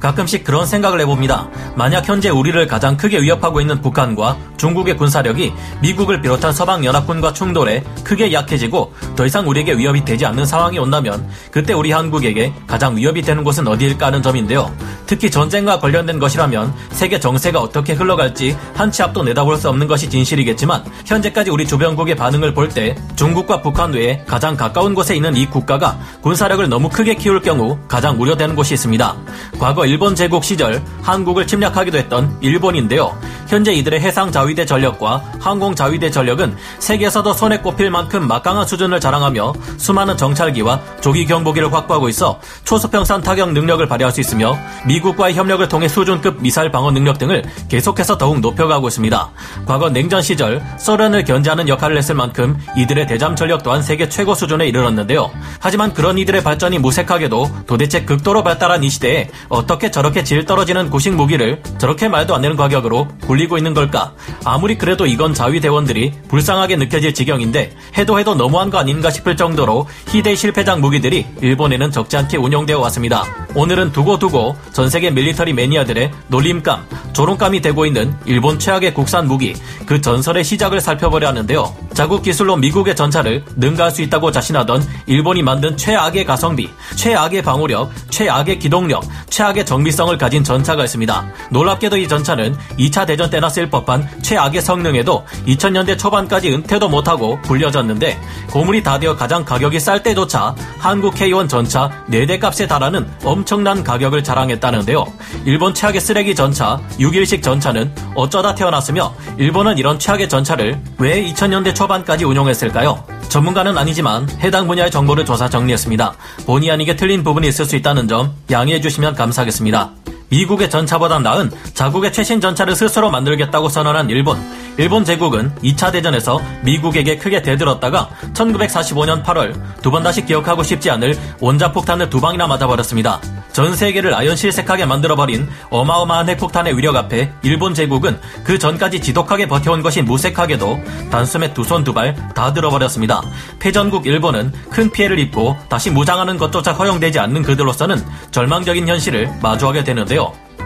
가끔씩 그런 생각을 해봅니다. 만약 현재 우리를 가장 크게 위협하고 있는 북한과 중국의 군사력이 미국을 비롯한 서방 연합군과 충돌해 크게 약해지고 더 이상 우리에게 위협이 되지 않는 상황이 온다면 그때 우리 한국에게 가장 위협이 되는 곳은 어디일까 하는 점인데요. 특히 전쟁과 관련된 것이라면 세계 정세가 어떻게 흘러갈지 한 치 앞도 내다볼 수 없는 것이 진실이겠지만 현재까지 우리 주변국의 반응을 볼 때 중국과 북한 외에 가장 가까운 곳에 있는 이 국가가 군사력을 너무 크게 키울 경우 가장 우려되는 곳이 있습니다. 과거 일본 제국 시절 한국을 침략하기도 했던 일본인데요. 현재 이들의 해상 자위대 전력과 항공 자위대 전력은 세계에서도 손에 꼽힐 만큼 막강한 수준을 자랑하며 수많은 정찰기와 조기 경보기를 확보하고 있어 초수평선 타격 능력을 발휘할 수 있으며 미국과의 협력을 통해 수준급 미사일 방어 능력 등을 계속해서 더욱 높여가고 있습니다. 과거 냉전 시절 소련을 견제하는 역할을 했을 만큼 이들의 대잠 전력 또한 세계 최고 수준에 이르렀는데요. 하지만 그런 이들의 발전이 무색하게도 도대체 극도로 발달한 이 시대에 어떻게 저렇게 질 떨어지는 구식 무기를 저렇게 말도 안 되는 가격으로 굴리고 있는 걸까? 아무리 그래도 이건 자위 대원들이 불쌍하게 느껴질 지경인데 해도 해도 너무한 거 아닌가 싶을 정도로 희대 실패작 무기들이 일본에는 적지 않게 운용되어 왔습니다. 오늘은 두고두고 전 세계 밀리터리 매니아들의 놀림감, 조롱감이 되고 있는 일본 최악의 국산 무기, 그 전설의 시작을 살펴보려 하는데요. 자국 기술로 미국의 전차를 능가할 수 있다고 자신하던 일본이 만든 최악의 가성비, 최악의 방호력, 최악의 기동력, 최악의 정비성을 가진 전차가 있습니다. 놀랍게도 이 전차는 2차 대전 때나 쓸 법한 최악의 성능에도 2000년대 초반까지 은퇴도 못하고 불려졌는데 고물이 다 되어 가장 가격이 쌀 때조차 한국 K1 전차 4대 값에 달하는 엄청난 가격을 자랑했다는데요. 일본 최악의 쓰레기 전차 6일식 전차는 어쩌다 태어났으며 일본은 이런 최악의 전차를 왜 2000년대 초반까지 운용했을까요? 전문가는 아니지만 해당 분야의 정보를 조사 정리했습니다. 본의 아니게 틀린 부분이 있을 수 있다는 점 양해해 주시면 감사하겠습니다. 있습니다. 미국의 전차보다 나은 자국의 최신 전차를 스스로 만들겠다고 선언한 일본. 일본 제국은 2차 대전에서 미국에게 크게 대들었다가 1945년 8월 두 번 다시 기억하고 싶지 않을 원자폭탄을 두 방이나 맞아버렸습니다. 전 세계를 아연실색하게 만들어버린 어마어마한 핵폭탄의 위력 앞에 일본 제국은 그 전까지 지독하게 버텨온 것이 무색하게도 단숨에 두 손 두 발 다 들어버렸습니다. 패전국 일본은 큰 피해를 입고 다시 무장하는 것조차 허용되지 않는 그들로서는 절망적인 현실을 마주하게 되는데요.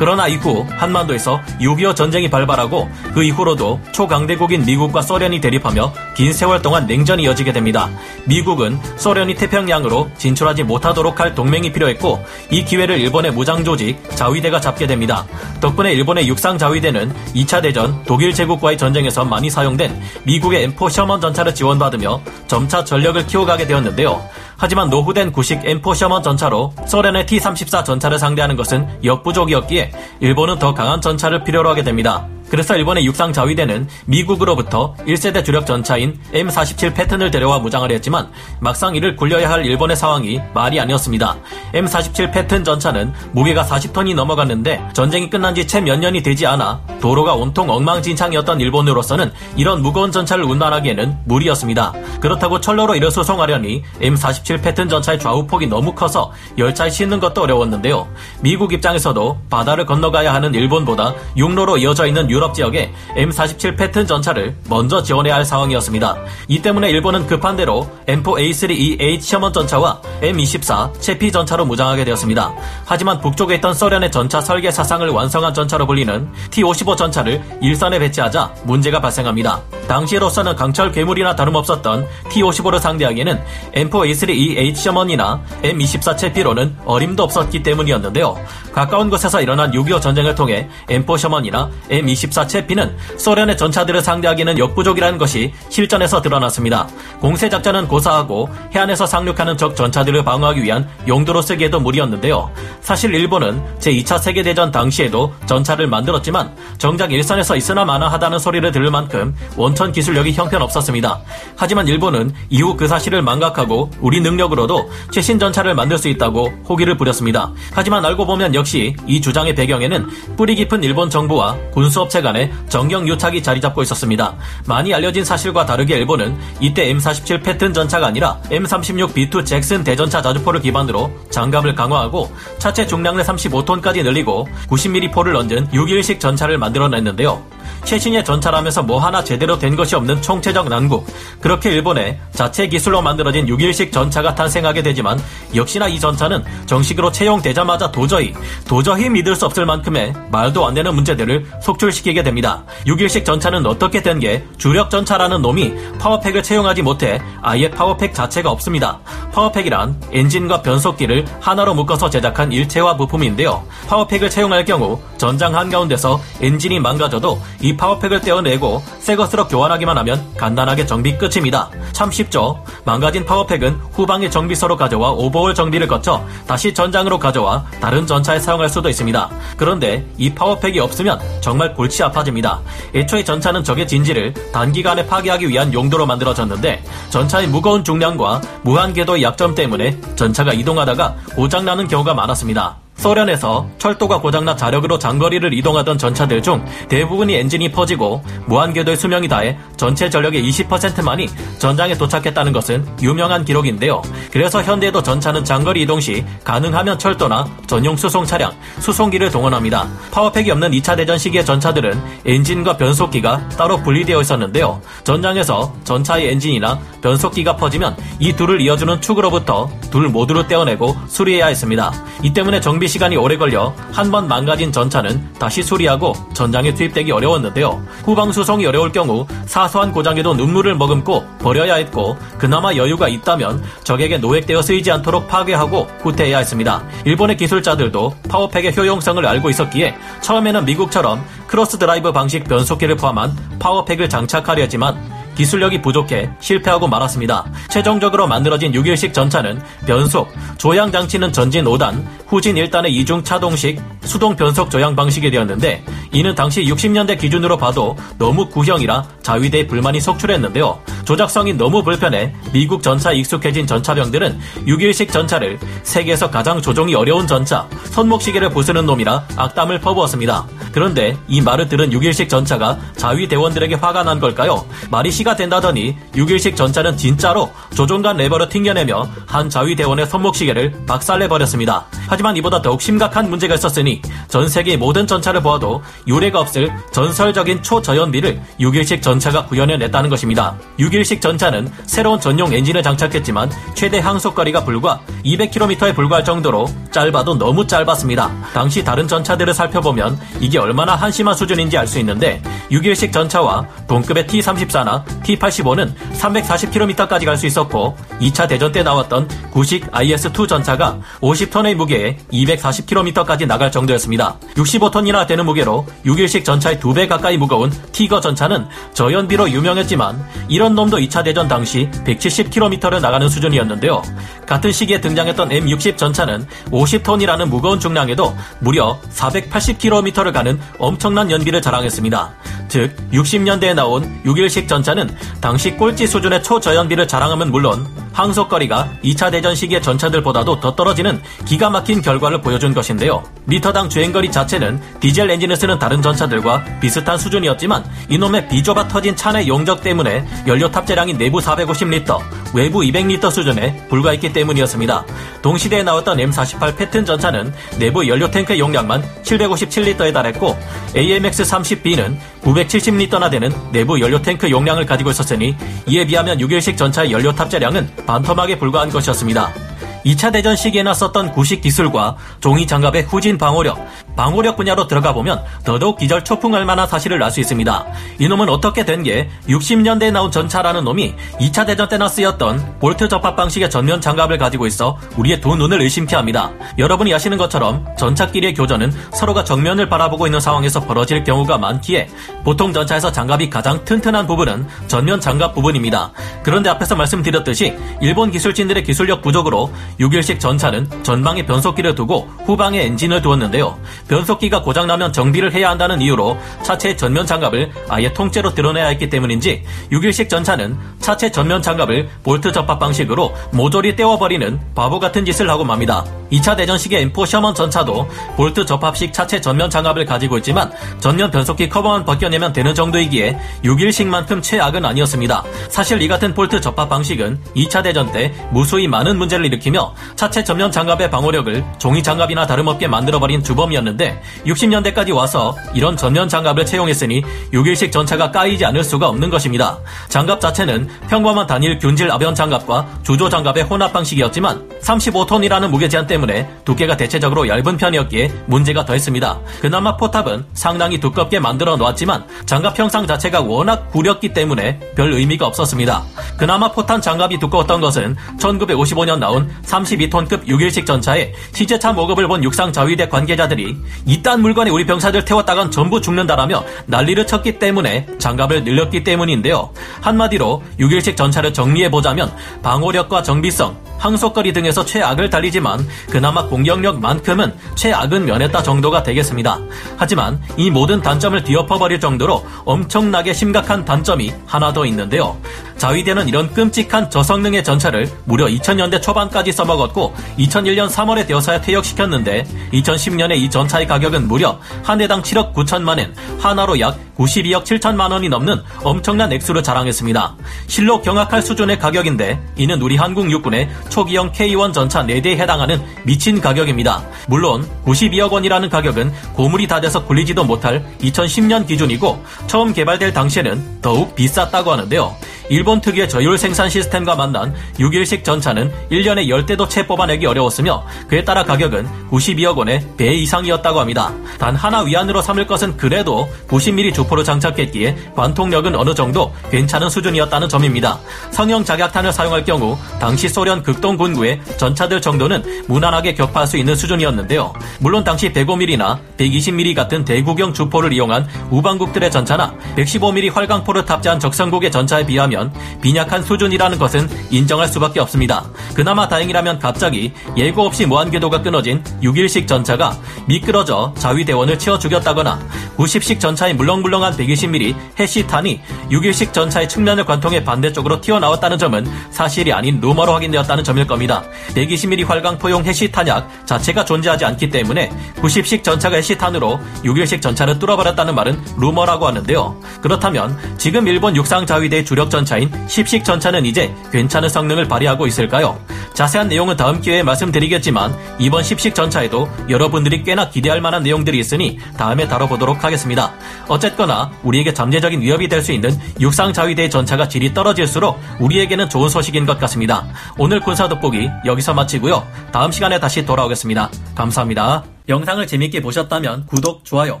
그러나 이후 한반도에서 6.25 전쟁이 발발하고 그 이후로도 초강대국인 미국과 소련이 대립하며 긴 세월 동안 냉전이 이어지게 됩니다. 미국은 소련이 태평양으로 진출하지 못하도록 할 동맹이 필요했고 이 기회를 일본의 무장조직 자위대가 잡게 됩니다. 덕분에 일본의 육상 자위대는 2차 대전 독일 제국과의 전쟁에서 많이 사용된 미국의 M4 셔먼 전차를 지원받으며 점차 전력을 키워가게 되었는데요. 하지만 노후된 구식 M4 셔먼 전차로 소련의 T-34 전차를 상대하는 것은 역부족이었기에 일본은 더 강한 전차를 필요로 하게 됩니다. 그래서 일본의 육상 자위대는 미국으로부터 1세대 주력 전차인 M47 패턴을 데려와 무장을 했지만 막상 이를 굴려야 할 일본의 상황이 말이 아니었습니다. M47 패턴 전차는 무게가 40톤이 넘어갔는데 전쟁이 끝난 지 채 몇 년이 되지 않아 도로가 온통 엉망진창이었던 일본으로서는 이런 무거운 전차를 운반하기에는 무리였습니다. 그렇다고 철로로 이를 수송하려니 M47 패턴 전차의 좌우폭이 너무 커서 열차에 싣는 것도 어려웠는데요. 미국 입장에서도 바다를 건너가야 하는 일본보다 육로로 이어져 있는 유럽 지역에 M47 패턴 전차를 먼저 지원해야 할 상황이었습니다. 이 때문에 일본은 급한 대로 M4A3EH 셔먼 전차와 M24 체피 전차로 무장하게 되었습니다. 하지만 북쪽에 있던 소련의 전차 설계 사상을 완성한 전차로 불리는 T-55 전차를 일선에 배치하자 문제가 발생합니다. 당시로서는 강철 괴물이나 다름없었던 T-55를 상대하기에는 M4A3EH 셔먼이나 M24 체피로는 어림도 없었기 때문이었는데요. 가까운 곳에서 일어난 6.25 전쟁을 통해 M4 셔먼이나 M24 체피는 소련의 전차들을 상대하기는 역부족이라는 것이 실전에서 드러났습니다. 공세 작전은 고사하고 해안에서 상륙하는 적 전차들을 방어하기 위한 용도로 쓰기에도 무리였는데요. 사실 일본은 제2차 세계대전 당시에도 전차를 만들었지만 정작 일선에서 있으나 마나 하다는 소리를 들을 만큼 원천 기술력이 형편없었습니다. 하지만 일본은 이후 그 사실을 망각하고 우리 능력으로도 최신 전차를 만들 수 있다고 호기를 부렸습니다. 하지만 알고 보면 역시 이 주장의 배경에는 뿌리 깊은 일본 정부와 군수업체 간의 정경 유착이 자리 잡고 있었습니다. 많이 알려진 사실과 다르게 일본은 이때 M47 패튼 전차가 아니라 M36B2 잭슨 대전차 자주포를 기반으로 장갑을 강화하고 차체 중량을 35톤까지 늘리고 90mm 포를 얹은 6일식 전차를 만들어냈는데요. 최신의 전차라면서 뭐 하나 제대로 된 것이 없는 총체적 난국. 그렇게 일본의 자체 기술로 만들어진 6일식 전차가 탄생하게 되지만 역시나 이 전차는 정식으로 채용되자마자 도저히 도저히 믿을 수 없을 만큼의 말도 안 되는 문제들을 속출시키게 됩니다. 6일식 전차는 어떻게 된 게 주력 전차라는 놈이 power pack을 채용하지 못해 아예 power pack 자체가 없습니다. power pack이란 엔진과 변속기를 하나로 묶어서 제작한 일체화 부품인데요. power pack을 채용할 경우 전장 한가운데서 엔진이 망가져도 이 power pack을 떼어내고 새 것으로 교환하기만 하면 간단하게 정비 끝입니다. 참 쉽죠. 망가진 power pack은 후방의 정비소로 가져와 오버홀 정비를 거쳐 다시 전장으로 가져와 다른 전차에 사용할 수도 있습니다. 그런데 이 power pack이 없으면 정말 골치 아파집니다. 애초에 전차는 적의 진지를 단기간에 파괴하기 위한 용도로 만들어졌는데 전차의 무거운 중량과 무한 궤도의 약점 때문에 전차가 이동하다가 고장나는 경우가 많았습니다. 소련에서 철도가 고장나 자력으로 장거리를 이동하던 전차들 중 대부분이 엔진이 퍼지고 무한궤도의 수명이 다해 전체 전력의 20%만이 전장에 도착했다는 것은 유명한 기록인데요. 그래서 현대에도 전차는 장거리 이동 시 가능하면 철도나 전용 수송 차량, 수송기를 동원합니다. power pack이 없는 2차 대전 시기의 전차들은 엔진과 변속기가 따로 분리되어 있었는데요. 전장에서 전차의 엔진이나 변속기가 퍼지면 이 둘을 이어주는 축으로부터 둘 모두를 떼어내고 수리해야 했습니다. 이 때문에 정비 시간이 오래 걸려 한 번 망가진 전차는 다시 수리하고 전장에 투입되기 어려웠는데요. 후방 수송이 어려울 경우 사소한 고장에도 눈물을 머금고 버려야 했고 그나마 여유가 있다면 적에게 노획되어 쓰이지 않도록 파괴하고 후퇴해야 했습니다. 일본의 기술자들도 파워팩의 효용성을 알고 있었기에 처음에는 미국처럼 cross drive 방식 변속기를 포함한 power pack을 장착하려 했지만 기술력이 부족해 실패하고 말았습니다. 최종적으로 만들어진 61식 전차는 변속, 조향 장치는 전진 5단, 후진 1단의 이중 차동식 수동 변속 조향 방식이 되었는데 이는 당시 60년대 기준으로 봐도 너무 구형이라 자위대에 불만이 속출했는데요. 조작성이 너무 불편해 미국 전차에 익숙해진 전차병들은 61식 전차를 세계에서 가장 조종이 어려운 전차, 손목시계를 부수는 놈이라 악담을 퍼부었습니다. 그런데 이 말을 들은 6일식 전차가 자위대원들에게 화가 난 걸까요? 말이 시가 된다더니 6일식 전차는 진짜로 조종간 레버를 튕겨내며 한 자위대원의 손목시계를 박살내버렸습니다. 하지만 이보다 더욱 심각한 문제가 있었으니 전 세계의 모든 전차를 보아도 유례가 없을 전설적인 초저연비를 6일식 전차가 구현해냈다는 것입니다. 6일식 전차는 새로운 전용 엔진을 장착했지만 최대 항속거리가 불과 200km에 불과할 정도로 짧아도 너무 짧았습니다. 당시 다른 전차들을 살펴보면 이게 얼마나 한심한 수준인지 알 수 있는데 6일식 전차와 동급의 T-34나 T-85는 340km까지 갈 수 있었고 2차 대전 때 나왔던 구식 IS-2 전차가 50톤의 무게에 240km까지 나갈 정도 였습니다. 65톤이나 되는 무게로 6일식 전차의 2배 가까이 무거운 티거 전차는 저연비로 유명했지만 이런 놈도 2차 대전 당시 170km를 나가는 수준이었는데요. 같은 시기에 등장했던 M60 전차는 50톤이라는 무거운 중량에도 무려 480km를 가는 엄청난 연비를 자랑했습니다. 즉 60년대에 나온 6일식 전차는 당시 꼴찌 수준의 초저연비를 자랑하면 물론 항속거리가 2차 대전 시기의 전차들보다도 더 떨어지는 기가 막힌 결과를 보여준 것인데요. 미터당 주행거리 자체는 디젤 엔진을 쓰는 다른 전차들과 비슷한 수준이었지만 이놈의 비좁아 터진 차내 용적 때문에 연료 탑재량이 내부 450리터, 외부 200리터 수준에 불과했기 때문이었습니다. 동시대에 나왔던 M48 패튼 전차는 내부 연료 탱크 용량만 757리터에 달했고 AMX-30B는 970리터나 되는 내부 연료 탱크 용량을 가지고 있었으니 이에 비하면 6일식 전차의 연료 탑재량은 반토막에 불과한 것이었습니다. 2차 대전 시기에나 썼던 구식 기술과 종이 장갑의 후진 방호력, 방호력 분야로 들어가 보면 더더욱 기절 초풍할 만한 사실을 알 수 있습니다. 이놈은 어떻게 된 게 60년대에 나온 전차라는 놈이 2차 대전 때나 쓰였던 볼트 접합 방식의 전면 장갑을 가지고 있어 우리의 두 눈을 의심케 합니다. 여러분이 아시는 것처럼 전차끼리의 교전은 서로가 정면을 바라보고 있는 상황에서 벌어질 경우가 많기에 보통 전차에서 장갑이 가장 튼튼한 부분은 전면 장갑 부분입니다. 그런데 앞에서 말씀드렸듯이 일본 기술진들의 기술력 부족으로 6일식 전차는 전방에 변속기를 두고 후방에 엔진을 두었는데요. 변속기가 고장나면 정비를 해야 한다는 이유로 차체 전면 장갑을 아예 통째로 들어내야 했기 때문인지 61식 전차는 차체 전면 장갑을 볼트 접합 방식으로 모조리 떼어버리는 바보 같은 짓을 하고 맙니다. 2차 대전 시기의 M4 셔먼 전차도 볼트 접합식 차체 전면 장갑을 가지고 있지만 전면 변속기 커버만 벗겨내면 되는 정도이기에 61식만큼 최악은 아니었습니다. 사실 이 같은 볼트 접합 방식은 2차 대전 때 무수히 많은 문제를 일으키며 차체 전면 장갑의 방호력을 종이 장갑이나 다름없게 만들어버린 주범이었는데 60년대까지 와서 이런 전면 장갑을 채용했으니 6일식 전차가 까이지 않을 수가 없는 것입니다. 장갑 자체는 평범한 단일 균질 아변 장갑과 주조 장갑의 혼합 방식이었지만 35톤이라는 무게 제한 때문에 두께가 대체적으로 얇은 편이었기에 문제가 더했습니다. 그나마 포탑은 상당히 두껍게 만들어 놓았지만 장갑 형상 자체가 워낙 구렸기 때문에 별 의미가 없었습니다. 그나마 포탄 장갑이 두꺼웠던 것은 1955년 나온 32톤급 6일식 전차에 시제차 모급을 본 육상 자위대 관계자들이 이딴 물건에 우리 병사들 태웠다간 전부 죽는다라며 난리를 쳤기 때문에 장갑을 늘렸기 때문인데요. 한마디로 6일식 전차를 정리해보자면 방호력과 정비성, 항속거리 등에서 최악을 달리지만 그나마 공격력만큼은 최악은 면했다 정도가 되겠습니다. 하지만 이 모든 단점을 뒤엎어버릴 정도로 엄청나게 심각한 단점이 하나 더 있는데요. 자위대는 이런 끔찍한 저성능의 전차를 무려 2000년대 초반까지 써먹었고 2001년 3월에 되어서야 퇴역시켰는데 2010년에 이 전차의 가격은 무려 한 해당 7억 9천만엔, 하나로 약 92억 7천만 원이 넘는 엄청난 액수를 자랑했습니다. 실로 경악할 수준의 가격인데 이는 우리 한국 육군의 초기형 K1 전차 4대에 해당하는 미친 가격입니다. 물론 92억 원이라는 가격은 고물이 다 돼서 굴리지도 못할 2010년 기준이고 처음 개발될 당시에는 더욱 비쌌다고 하는데요. 일본 특유의 저율 생산 시스템과 만난 6일식 전차는 1년에 10대도 채 뽑아내기 어려웠으며 그에 따라 가격은 92억 원의 배 이상이었다고 합니다. 단 하나 위안으로 삼을 것은 그래도 90mm 주포를 장착했기에 관통력은 어느 정도 괜찮은 수준이었다는 점입니다. 성형 작약탄을 사용할 경우 당시 소련 극동 군구의 전차들 정도는 무난하게 격파할 수 있는 수준이었는데요. 물론 당시 105mm나 120mm 같은 대구경 주포를 이용한 우방국들의 전차나 115mm 활강포를 탑재한 적성국의 전차에 비하면 빈약한 수준이라는 것은 인정할 수밖에 없습니다. 그나마 다행이라면 갑자기 예고 없이 무한궤도가 끊어진 6일식 전차가 미끄러져 자위대원을 치워 죽였다거나 90식 전차의 물렁물렁한 120mm 해시탄이 6일식 전차의 측면을 관통해 반대쪽으로 튀어나왔다는 점은 사실이 아닌 루머로 확인되었다는 점일 겁니다. 120mm 활강포용 해시탄약 자체가 존재하지 않기 때문에 90식 전차가 해시탄으로 6일식 전차를 뚫어버렸다는 말은 루머라고 하는데요. 그렇다면 지금 일본 육상 자위대의 주력 전차 인 10식 전차는 이제 괜찮은 성능을 발휘하고 있을까요? 자세한 내용은 다음 기회에 말씀드리겠지만 이번 10식 전차에도 여러분들이 꽤나 기대할 만한 내용들이 있으니 다음에 다뤄보도록 하겠습니다. 어쨌거나 우리에게 잠재적인 위협이 될 수 있는 육상 자위대의 전차가 질이 떨어질수록 우리에게는 좋은 소식인 것 같습니다. 오늘 군사 돋보기 여기서 마치고요. 다음 시간에 다시 돌아오겠습니다. 감사합니다. 영상을 재밌게 보셨다면 구독, 좋아요,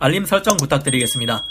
알림 설정 부탁드리겠습니다.